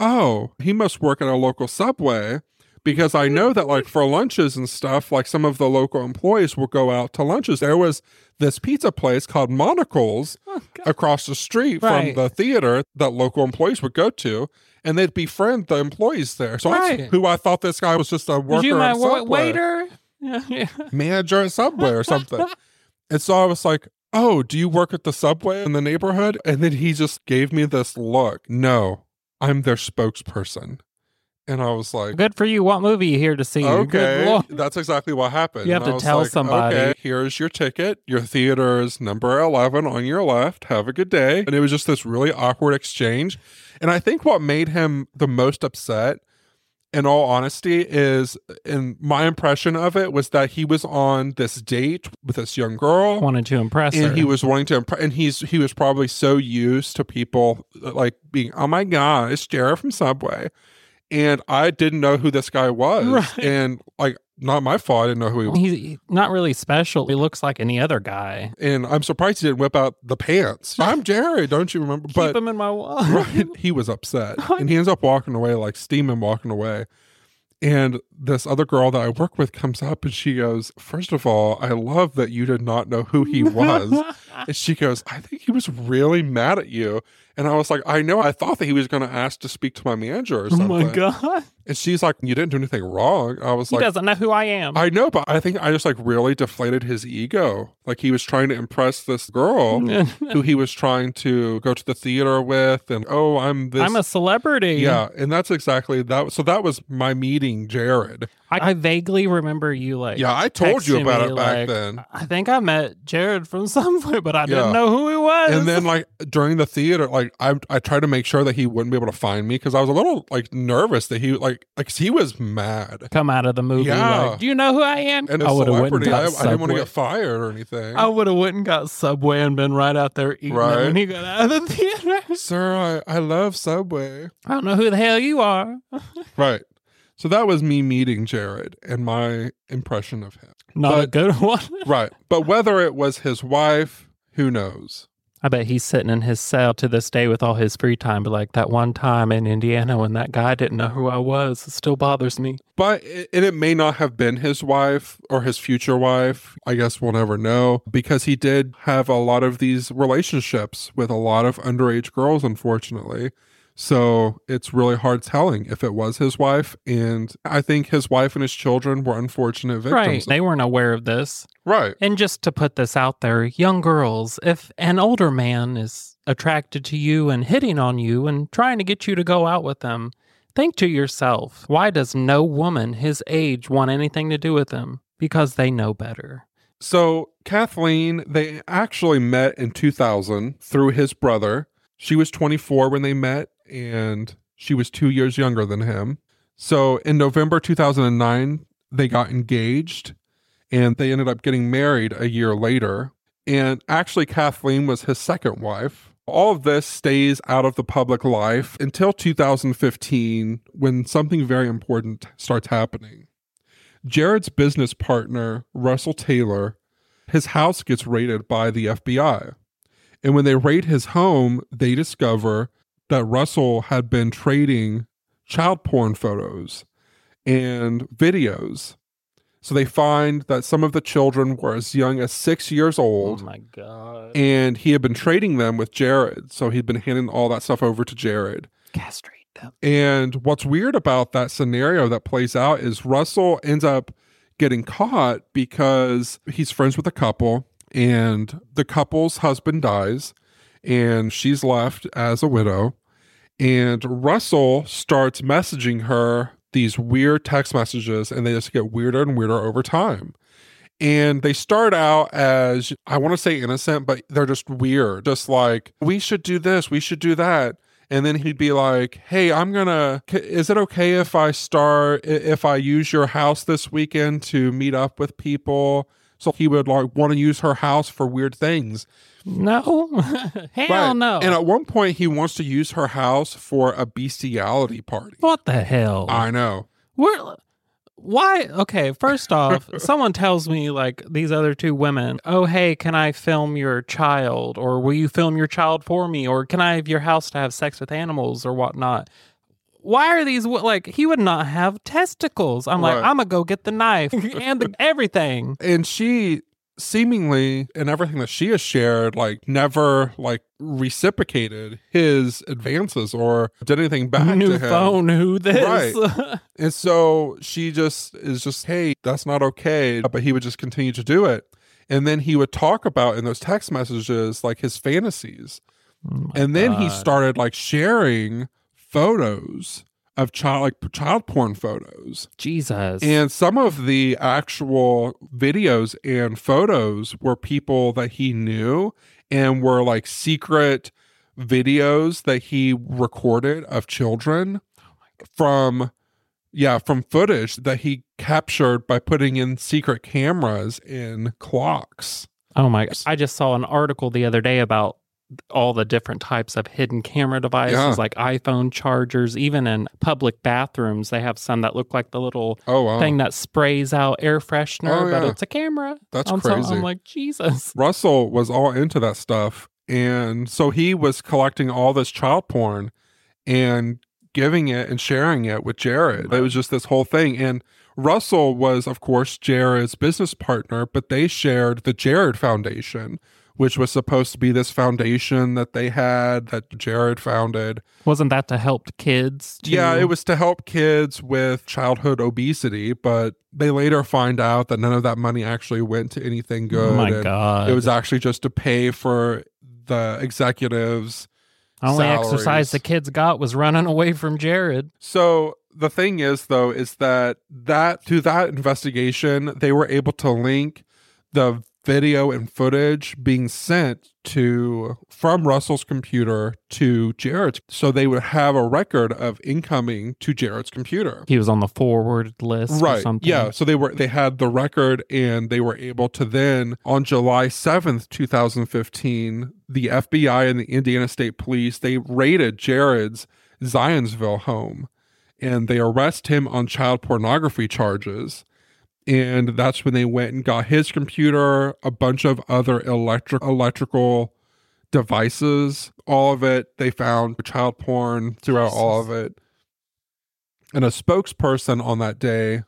Oh, he must work at a local Subway because I know that like for lunches and stuff, like some of the local employees will go out to lunches. There was this pizza place called Monocles across the street Oh, Right. from the theater that local employees would go to, and they'd befriend the employees there. So Right. that's who I thought this guy was just a worker you my at Subway, waiter? Yeah. manager at Subway or something. and so I was like, "Oh, do you work at the Subway in the neighborhood?" And then he just gave me this look. No, I'm their spokesperson, and I was like. Good for you. What movie you here to see? Good Okay, that's exactly what happened. You have And to tell like, somebody. Okay, here's your ticket. Your theater is number eleven on your left. Have a good day. And it was just this really awkward exchange. And I think what made him the most upset, in all honesty, is in my impression of it was that he was on this date with this young girl Wanted to impress her. and he was wanting to impress and he's he was probably so used to people uh, like being oh my god it's jared from subway and i didn't know who this guy was Right. and like not my fault i didn't know who he was He's not really special. He looks like any other guy. and i'm surprised he didn't whip out the pants i'm jared don't you remember but Keep him in my wall. right he was upset and he ends up walking away like steaming walking away and this other girl that I work with comes up and she goes, First of all, I love that you did not know who he was. and she goes, I think he was really mad at you. And I was like, I know. I thought that he was going to ask to speak to my manager or Oh something. my god. And she's like, You didn't do anything wrong. I was He like, He doesn't know who I am. I know, but I think I just like really deflated his ego. Like he was trying to impress this girl who he was trying to go to the theater with. And oh, I'm this. I'm a celebrity. Yeah, and that's exactly that. So that was my meeting, Jared. I, I vaguely remember you like. Yeah, I told you about me, it back like, then. I think I met Jared from somewhere, but I Yeah. didn't know who he was. And then like during the theater, like I I tried to make sure that he wouldn't be able to find me because I was a little like nervous that he like like 'cause he was mad. come out of the movie. Yeah. Like, Do you know who I am? And I would have went celebrity, I, got I didn't want to get fired or anything. I would have went and got Subway and been right out there eating Right. when he got out of the theater. Sir, I, I love Subway. I don't know who the hell you are. Right. So that was me meeting Jared and my impression of him. Not a good one. Right. But whether it was his wife, who knows? I bet he's sitting in his cell to this day with all his free time. But like that one time in Indiana when that guy didn't know who I was, it still bothers me. But it, and it may not have been his wife or his future wife. I guess we'll never know because he did have a lot of these relationships with a lot of underage girls, unfortunately. So it's really hard telling if it was his wife. And I think his wife and his children were unfortunate victims. Right. They weren't aware of this. Right. And just to put this out there, young girls, if an older man is attracted to you and hitting on you and trying to get you to go out with them, think to yourself, why does no woman his age want anything to do with him? Because they know better. So Kathleen, they actually met in 2000 through his brother. She was 24 when they met, and she was two years younger than him. So in November 2009, they got engaged and they ended up getting married a year later. And actually, Kathleen was his second wife. All of this stays out of the public life until 2015 when something very important starts happening. Jared's business partner, Russell Taylor, his house gets raided by the FBI. And when they raid his home, they discover that Russell had been trading child porn photos and videos. So they find that some of the children were as young as six years old, Oh my God. and he had been trading them with Jared. So he'd been handing all that stuff over to Jared. Castrate them. And what's weird about that scenario that plays out is Russell ends up getting caught because he's friends with a couple, and the couple's husband dies, and she's left as a widow. And Russell starts messaging her these weird text messages, and they just get weirder and weirder over time. And they start out as, I want to say innocent, but they're just weird. Just like, we should do this, we should do that. And then he'd be like, hey, I'm going to, is it okay if I start, if I use your house this weekend to meet up with people? So he would like want to use her house for weird things. No. Hell Right. no. And at one point, he wants to use her house for a bestiality party. what the hell? I know. Where, why? Okay, first off, someone tells me like these other two women, oh, hey, can I film your child? Or will you film your child for me? Or can I have your house to have sex with animals or whatnot? why are these like he would not have testicles? I'm like, I'm gonna go get the knife and the, everything. and she seemingly in everything that she has shared like never like reciprocated his advances or did anything back New to him phone, who this? Right. and so she just is just hey that's not okay but he would just continue to do it and then he would talk about in those text messages like his fantasies Oh and then he started like sharing photos of child like child porn photos Jesus. and some of the actual videos and photos were people that he knew and were like secret videos that he recorded of children oh from yeah, from footage that he captured by putting in secret cameras in clocks. oh my! I just saw an article the other day about all the different types of hidden camera devices, Yeah. like iPhone chargers. Even in public bathrooms, they have some that look like the little Oh wow. thing that sprays out air freshener, Oh, but it's a camera. That's so- crazy. I'm like Jesus. Russell was all into that stuff. And so he was collecting all this child porn and giving it and sharing it with Jared. It was just this whole thing. And Russell was, of course, Jared's business partner, but they shared the Jared Foundation, which was supposed to be this foundation that they had that Jared founded. Wasn't that to help kids? Too? Yeah, it was to help kids with childhood obesity, but they later find out that none of that money actually went to anything good. Oh my god! It was actually just to pay for the executives. The only salaries. exercise the kids got was running away from Jared. So the thing is though is that that through that investigation they were able to link the video and footage being sent to from Russell's computer to Jared's so they would have a record of incoming to Jared's computer. He was on the forward list, or right something. yeah so they were they had the record and they were able to then on july 7th 2015 the fbi and the indiana state police they raided jared's zionsville home and they arrest him on child pornography charges and that's when they went and got his computer a bunch of other electric electrical devices all of it. They found child porn throughout all of it. And a spokesperson on that day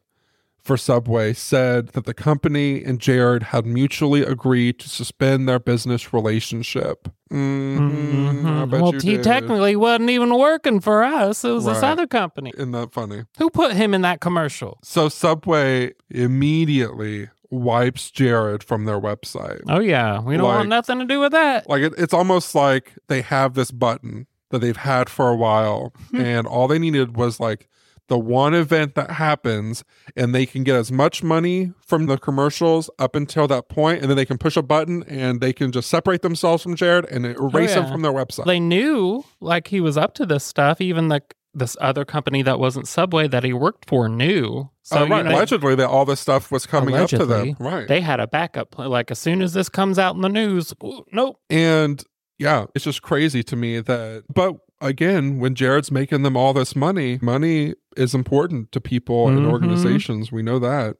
for Subway said that the company and Jared had mutually agreed to suspend their business relationship. Mhm, I Mhm. Well, he did. technically wasn't even working for us. It was this other company. Isn't that funny? Who put him in that commercial? So Subway immediately wipes Jared from their website. Oh yeah, we don't Like- want nothing to do with that. Like it, it's almost like they have this button that they've had for a while, Hmm. and all they needed was like the one event that happens, and they can get as much money from the commercials up until that point, and then they can push a button and they can just separate themselves from Jared and erase him Oh, yeah. from their website. They knew like he was up to this stuff. Even like this other company that wasn't Subway that he worked for knew. So Uh, you know, allegedly, that all this stuff was coming up to them. Right. they had a backup plan. Like as soon as this comes out in the news, nope. And yeah, it's just crazy to me that, but again, when Jared's making them all this money, money is important to people and Mhm. organizations. We know that.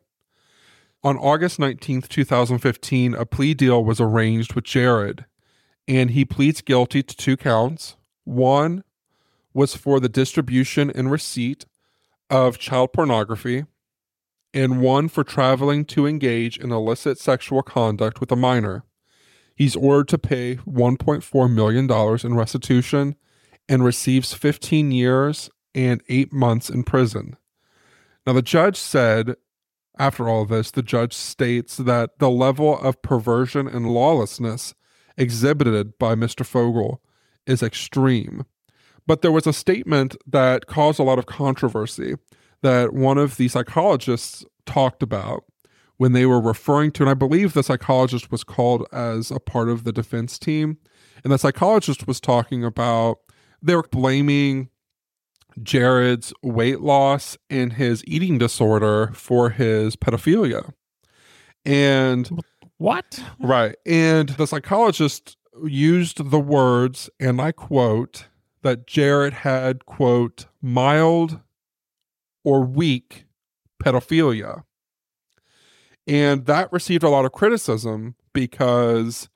On August 19th, 2015, a plea deal was arranged with Jared, and he pleads guilty to two counts. One was for the distribution and receipt of child pornography, and one for traveling to engage in illicit sexual conduct with a minor. He's ordered to pay $1.4 million in restitution and receives 15 years and eight months in prison. Now, the judge said, after all this, the judge states that the level of perversion and lawlessness exhibited by Mr. Fogle is extreme. But there was a statement that caused a lot of controversy that one of the psychologists talked about when they were referring to, and I believe the psychologist was called as a part of the defense team. And the psychologist was talking about they were blaming Jared's weight loss and his eating disorder for his pedophilia. And What? Right. And the psychologist used the words, and I quote, that Jared had, quote, mild or weak pedophilia. And that received a lot of criticism because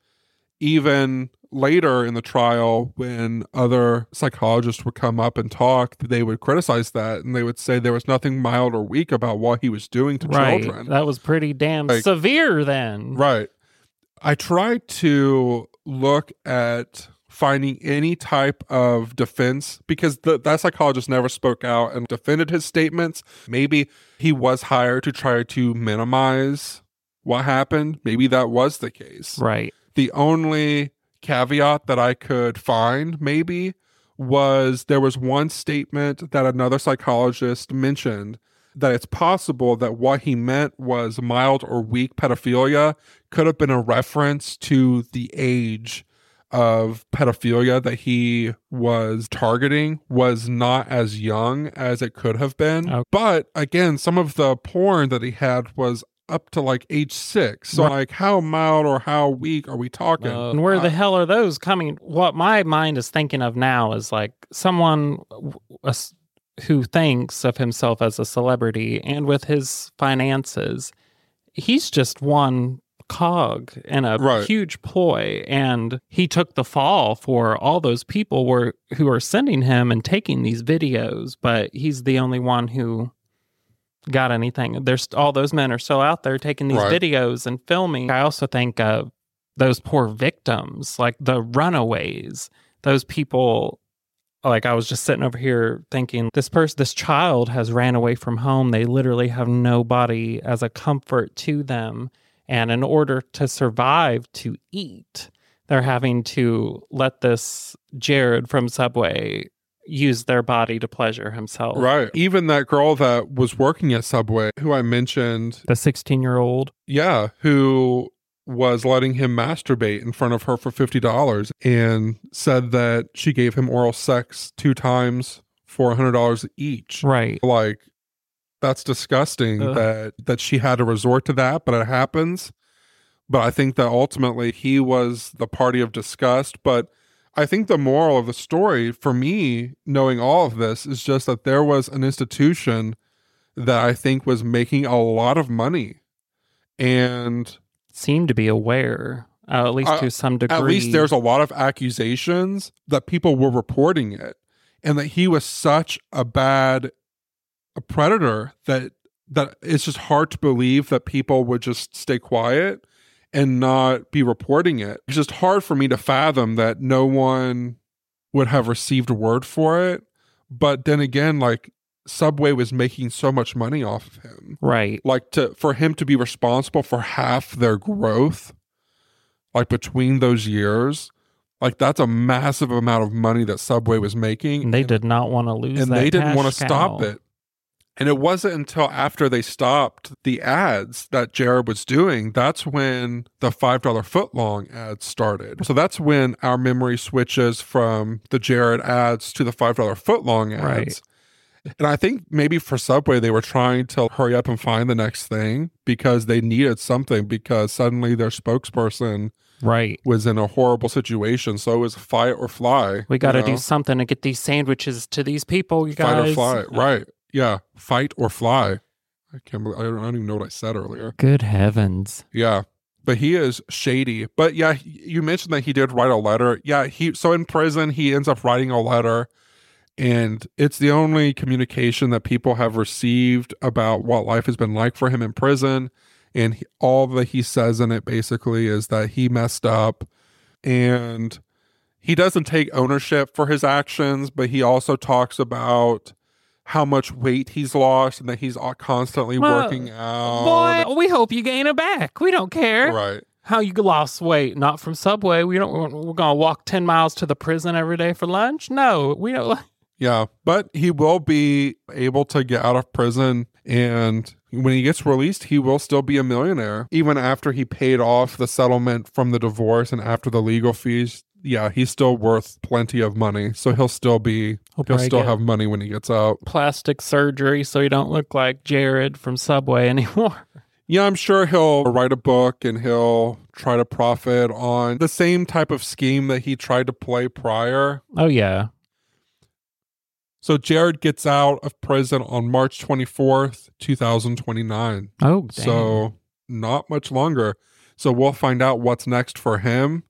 even later in the trial, when other psychologists would come up and talk, they would criticize that and they would say there was nothing mild or weak about what he was doing to right. children. That was pretty damn Like- severe then. Right. I tried to look at finding any type of defense because the, that psychologist never spoke out and defended his statements. Maybe he was hired to try to minimize what happened. Maybe that was the case. Right. The only caveat that I could find, maybe, was there was one statement that another psychologist mentioned that it's possible that what he meant was mild or weak pedophilia could have been a reference to the age of pedophilia that he was targeting was not as young as it could have been. Okay. But again, some of the porn that he had was up to like age six. So Right. like how mild or how weak are we talking? Uh, and where the hell are those coming? What my mind is thinking of now is like someone w- a s- who thinks of himself as a celebrity and with his finances, he's just one cog in a Right. huge ploy and he took the fall for all those people were who are sending him and taking these videos but he's the only one who got anything. There's all those men are still out there taking these Right. videos and filming. I also think of those poor victims like the runaways those people like i was just sitting over here thinking this person this child has ran away from home. They literally have nobody as a comfort to them. And in order to survive to eat they're having to let this jared from subway use their body to pleasure himself Right. Even that girl that was working at Subway, who I mentioned, the 16 year old yeah, who was letting him masturbate in front of her for $50 and said that she gave him oral sex two times for $100 each. right Like that's disgusting Ugh. that that she had to resort to that, but it happens. But I think that ultimately he was the party of disgust, but I think the moral of the story for me, knowing all of this, is just that there was an institution that I think was making a lot of money. And seemed to be aware uh, at least Uh, to some degree at least there's a lot of accusations that people were reporting it and that he was such a bad a predator that that it's just hard to believe that people would just stay quiet and not be reporting it. It's just hard for me to fathom that no one would have received word for it. But then again, like Subway was making so much money off of him. Right. Like to for him to be responsible for half their growth like between those years like that's a massive amount of money that subway was making. And they did not want to lose and they didn't want to stop it and it wasn't until after they stopped the ads that jared was doing that's when the five dollar footlong ads started so that's when our memory switches from the jared ads to the five dollar footlong ads Right. and I think maybe for Subway, they were trying to hurry up and find the next thing because they needed something because suddenly their spokesperson right was in a horrible situation. So it was fight or fly. We got to do something to get these sandwiches to these people, you fight guys. or fly. Right. Yeah. Fight or fly. I can't believe, I don't, even know what I said earlier. Good heavens. Yeah. But he is shady. But yeah, you mentioned that he did write a letter. Yeah, he so in prison he ends up writing a letter and it's the only communication that people have received about what life has been like for him in prison and he, all that he says in it basically is that he messed up and he doesn't take ownership for his actions, but he also talks about how much weight he's lost and that he's constantly Well, working out. Boy, we hope you gain it back. We don't care Right. how you lost weight. Not from Subway. We don't. We're gonna walk ten miles to the prison every day for lunch. No, we don't. Yeah, but he will be able to get out of prison and when he gets released, he will still be a millionaire even after he paid off the settlement from the divorce and after the legal fees. Yeah, he's still worth plenty of money. So he'll still be He'll he'll still have money when he gets out. Plastic surgery, so he don't look like Jared from Subway anymore. Yeah, I'm sure he'll write a book and he'll try to profit on the same type of scheme that he tried to play prior. Oh yeah, So Jared gets out of prison on March 24th, 2029. Oh, dang. So not much longer. So we'll find out what's next for him.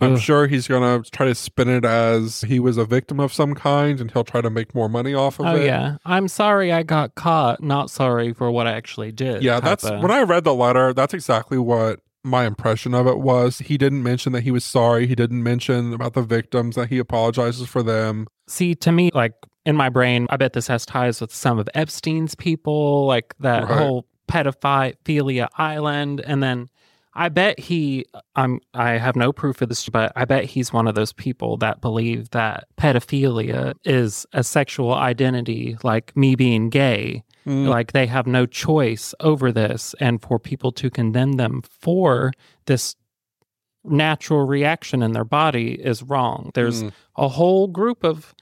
I'm Ugh. sure he's gonna try to spin it as he was a victim of some kind, and he'll try to make more money off of Oh it. yeah, I'm sorry I got caught. Not sorry for what I actually did. yeah. That's of- when I read the letter. That's exactly what my impression of it was. He didn't mention that he was sorry. He didn't mention about the victims that he apologizes for them. See, to me, like in my brain, I bet this has ties with some of Epstein's people, like that Right. whole pedophilia island. And then I bet he, I'm, I have no proof of this, but I bet he's one of those people that believe that pedophilia is a sexual identity, like me being gay. Mm, Like they have no choice over this. And for people to condemn them for this natural reaction in their body is wrong. There's Mm. a whole group of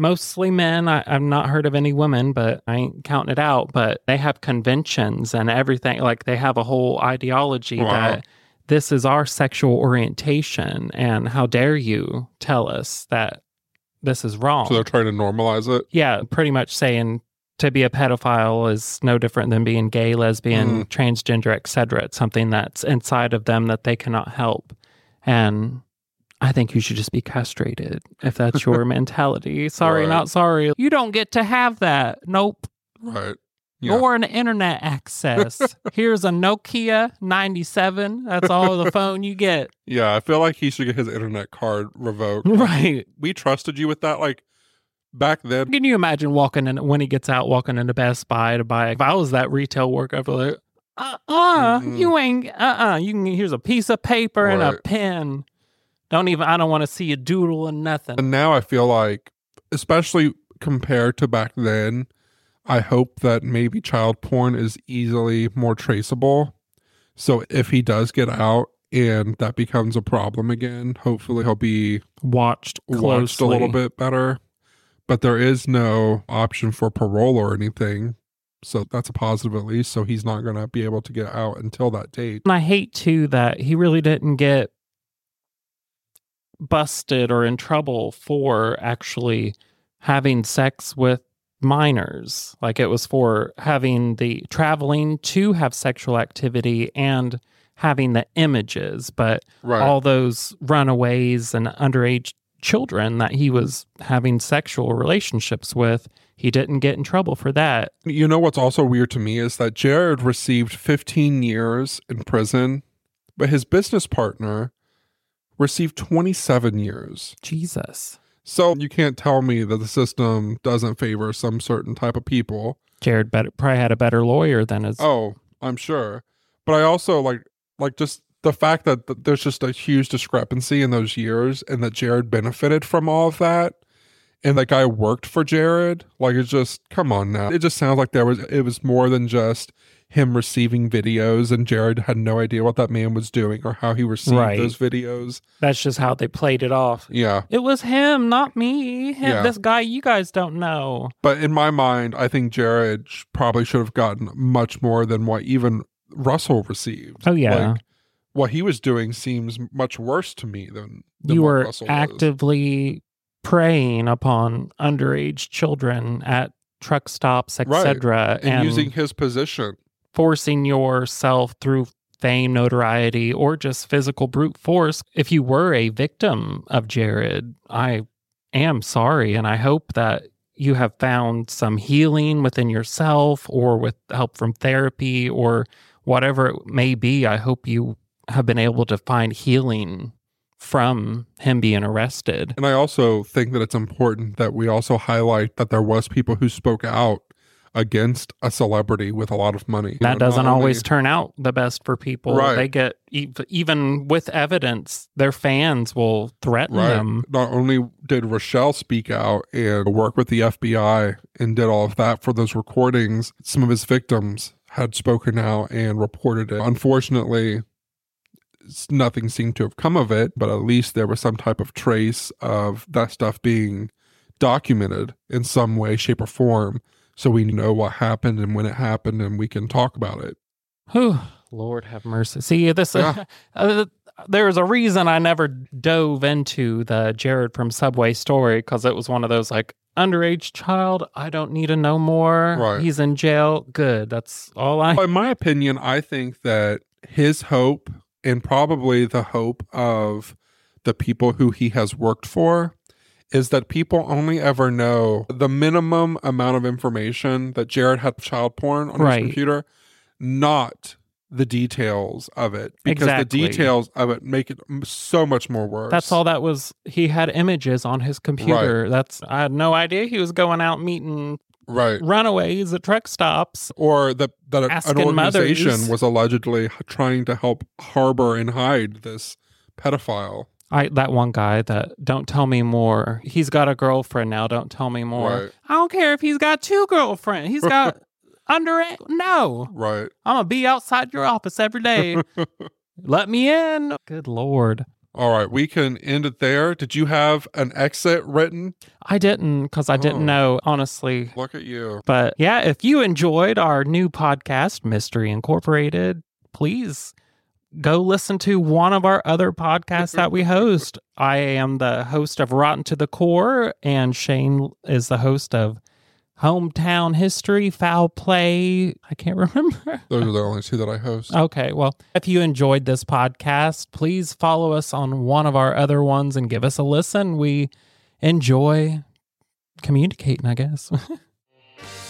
mostly men. I, I've not heard of any women, but I ain't counting it out. But they have conventions and everything. Like they have a whole ideology Wow. that this is our sexual orientation. And how dare you tell us that this is wrong? So they're trying to normalize it. yeah, pretty much saying to be a pedophile is no different than being gay, lesbian, mm. transgender, etc. It's something that's inside of them that they cannot help. And I think you should just be castrated if that's your mentality. Sorry, Right. not sorry. You don't get to have that. Nope. Right. Yeah. Or an internet access. Here's a Nokia 97. That's all the phone you get. Yeah, I feel like he should get his internet card revoked. Right. We trusted you with that. Like back then, Can you imagine walking in when he gets out, walking into Best Buy to buy? If I was that retail worker, like, uh, uh Mm-mm. you ain't, uh, uh You can here's a piece of paper and a pen. Don't even. I don't want to see a doodle and nothing. and now I feel like, especially compared to back then, I hope that maybe child porn is easily more traceable. So if he does get out and that becomes a problem again, hopefully he'll be Watched closely. watched a little bit better. But there is no option for parole or anything. So that's a positive at least. So he's not going to be able to get out until that date. And I hate too that he really didn't get busted or in trouble for actually having sex with minors. Like it was for having the traveling to have sexual activity and having the images, but Right. all those runaways and underage children that he was having sexual relationships with, he didn't get in trouble for that. You know what's also weird to me is that Jared received 15 years in prison, but his business partner received 27 years. Jesus. So you can't tell me that the system doesn't favor some certain type of people. Jared better, probably had a better lawyer than his Oh, I'm sure. But I also like like just the fact that th- there's just a huge discrepancy in those years and that Jared benefited from all of that and that guy worked for Jared. Like it's just come on now. It just sounds like there was it was more than just him receiving videos and Jared had no idea what that man was doing or how he received Right. those videos. That's just how they played it off. Yeah. It was him, not me. Him, Yeah. This guy you guys don't know. But in my mind, I think Jared probably should have gotten much more than what even Russell received. Oh, yeah. Like, what he was doing seems much worse to me than, than you were Russell was. actively preying upon underage children at truck stops, Right. etc., and, using his position. Forcing yourself through fame, notoriety, or just physical brute force. If you were a victim of Jared, I am sorry. And I hope that you have found some healing within yourself or with help from therapy or whatever it may be. I hope you have been able to find healing from him being arrested. And I also think that it's important that we also highlight that there was people who spoke out against a celebrity with a lot of money. You That know, doesn't always turn out the best for people. Right. They get even with evidence, their fans will threaten Right. them. Not only did Rochelle speak out and work with the FBI and did all of that for those recordings, some of his victims had spoken out and reported it. Unfortunately, nothing seemed to have come of it, but at least there was some type of trace of that stuff being documented in some way, shape, or form. So we know what happened and when it happened and we can talk about it. Whew, Lord have mercy. See, this Yeah. uh, there's a reason I never dove into the Jared from Subway story because it was one of those like underage child. I don't need to know more. Right. He's in jail. Good. That's all I. in my opinion, I think that his hope and probably the hope of the people who he has worked for is that people only ever know the minimum amount of information that Jared had child porn on Right. his computer, not the details of it because Exactly. the details of it make it so much more worse. That's all that was. He had images on his computer. That's I had no idea he was going out meeting right. runaways at truck stops. Or that that a- an organization mothers. was allegedly trying to help harbor and hide this pedophile. I that one guy that don't tell me more. He's got a girlfriend now. Don't tell me more. Right. I don't care if he's got two girlfriends. He's got under it. no. Right. I'm gonna be outside your office every day. Let me in. Good lord. All right, we can end it there. Did you have an exit written? I didn't because I didn't Oh. know honestly. Look at you. But yeah, if you enjoyed our new podcast, Mystery Incorporated, please go listen to one of our other podcasts that we host. I am the host of Rotten to the Core, and Shane is the host of Hometown History, Foul Play. I can't remember. Those are the only two that I host. Okay, well, if you enjoyed this podcast, please follow us on one of our other ones and give us a listen. We enjoy communicating, I guess.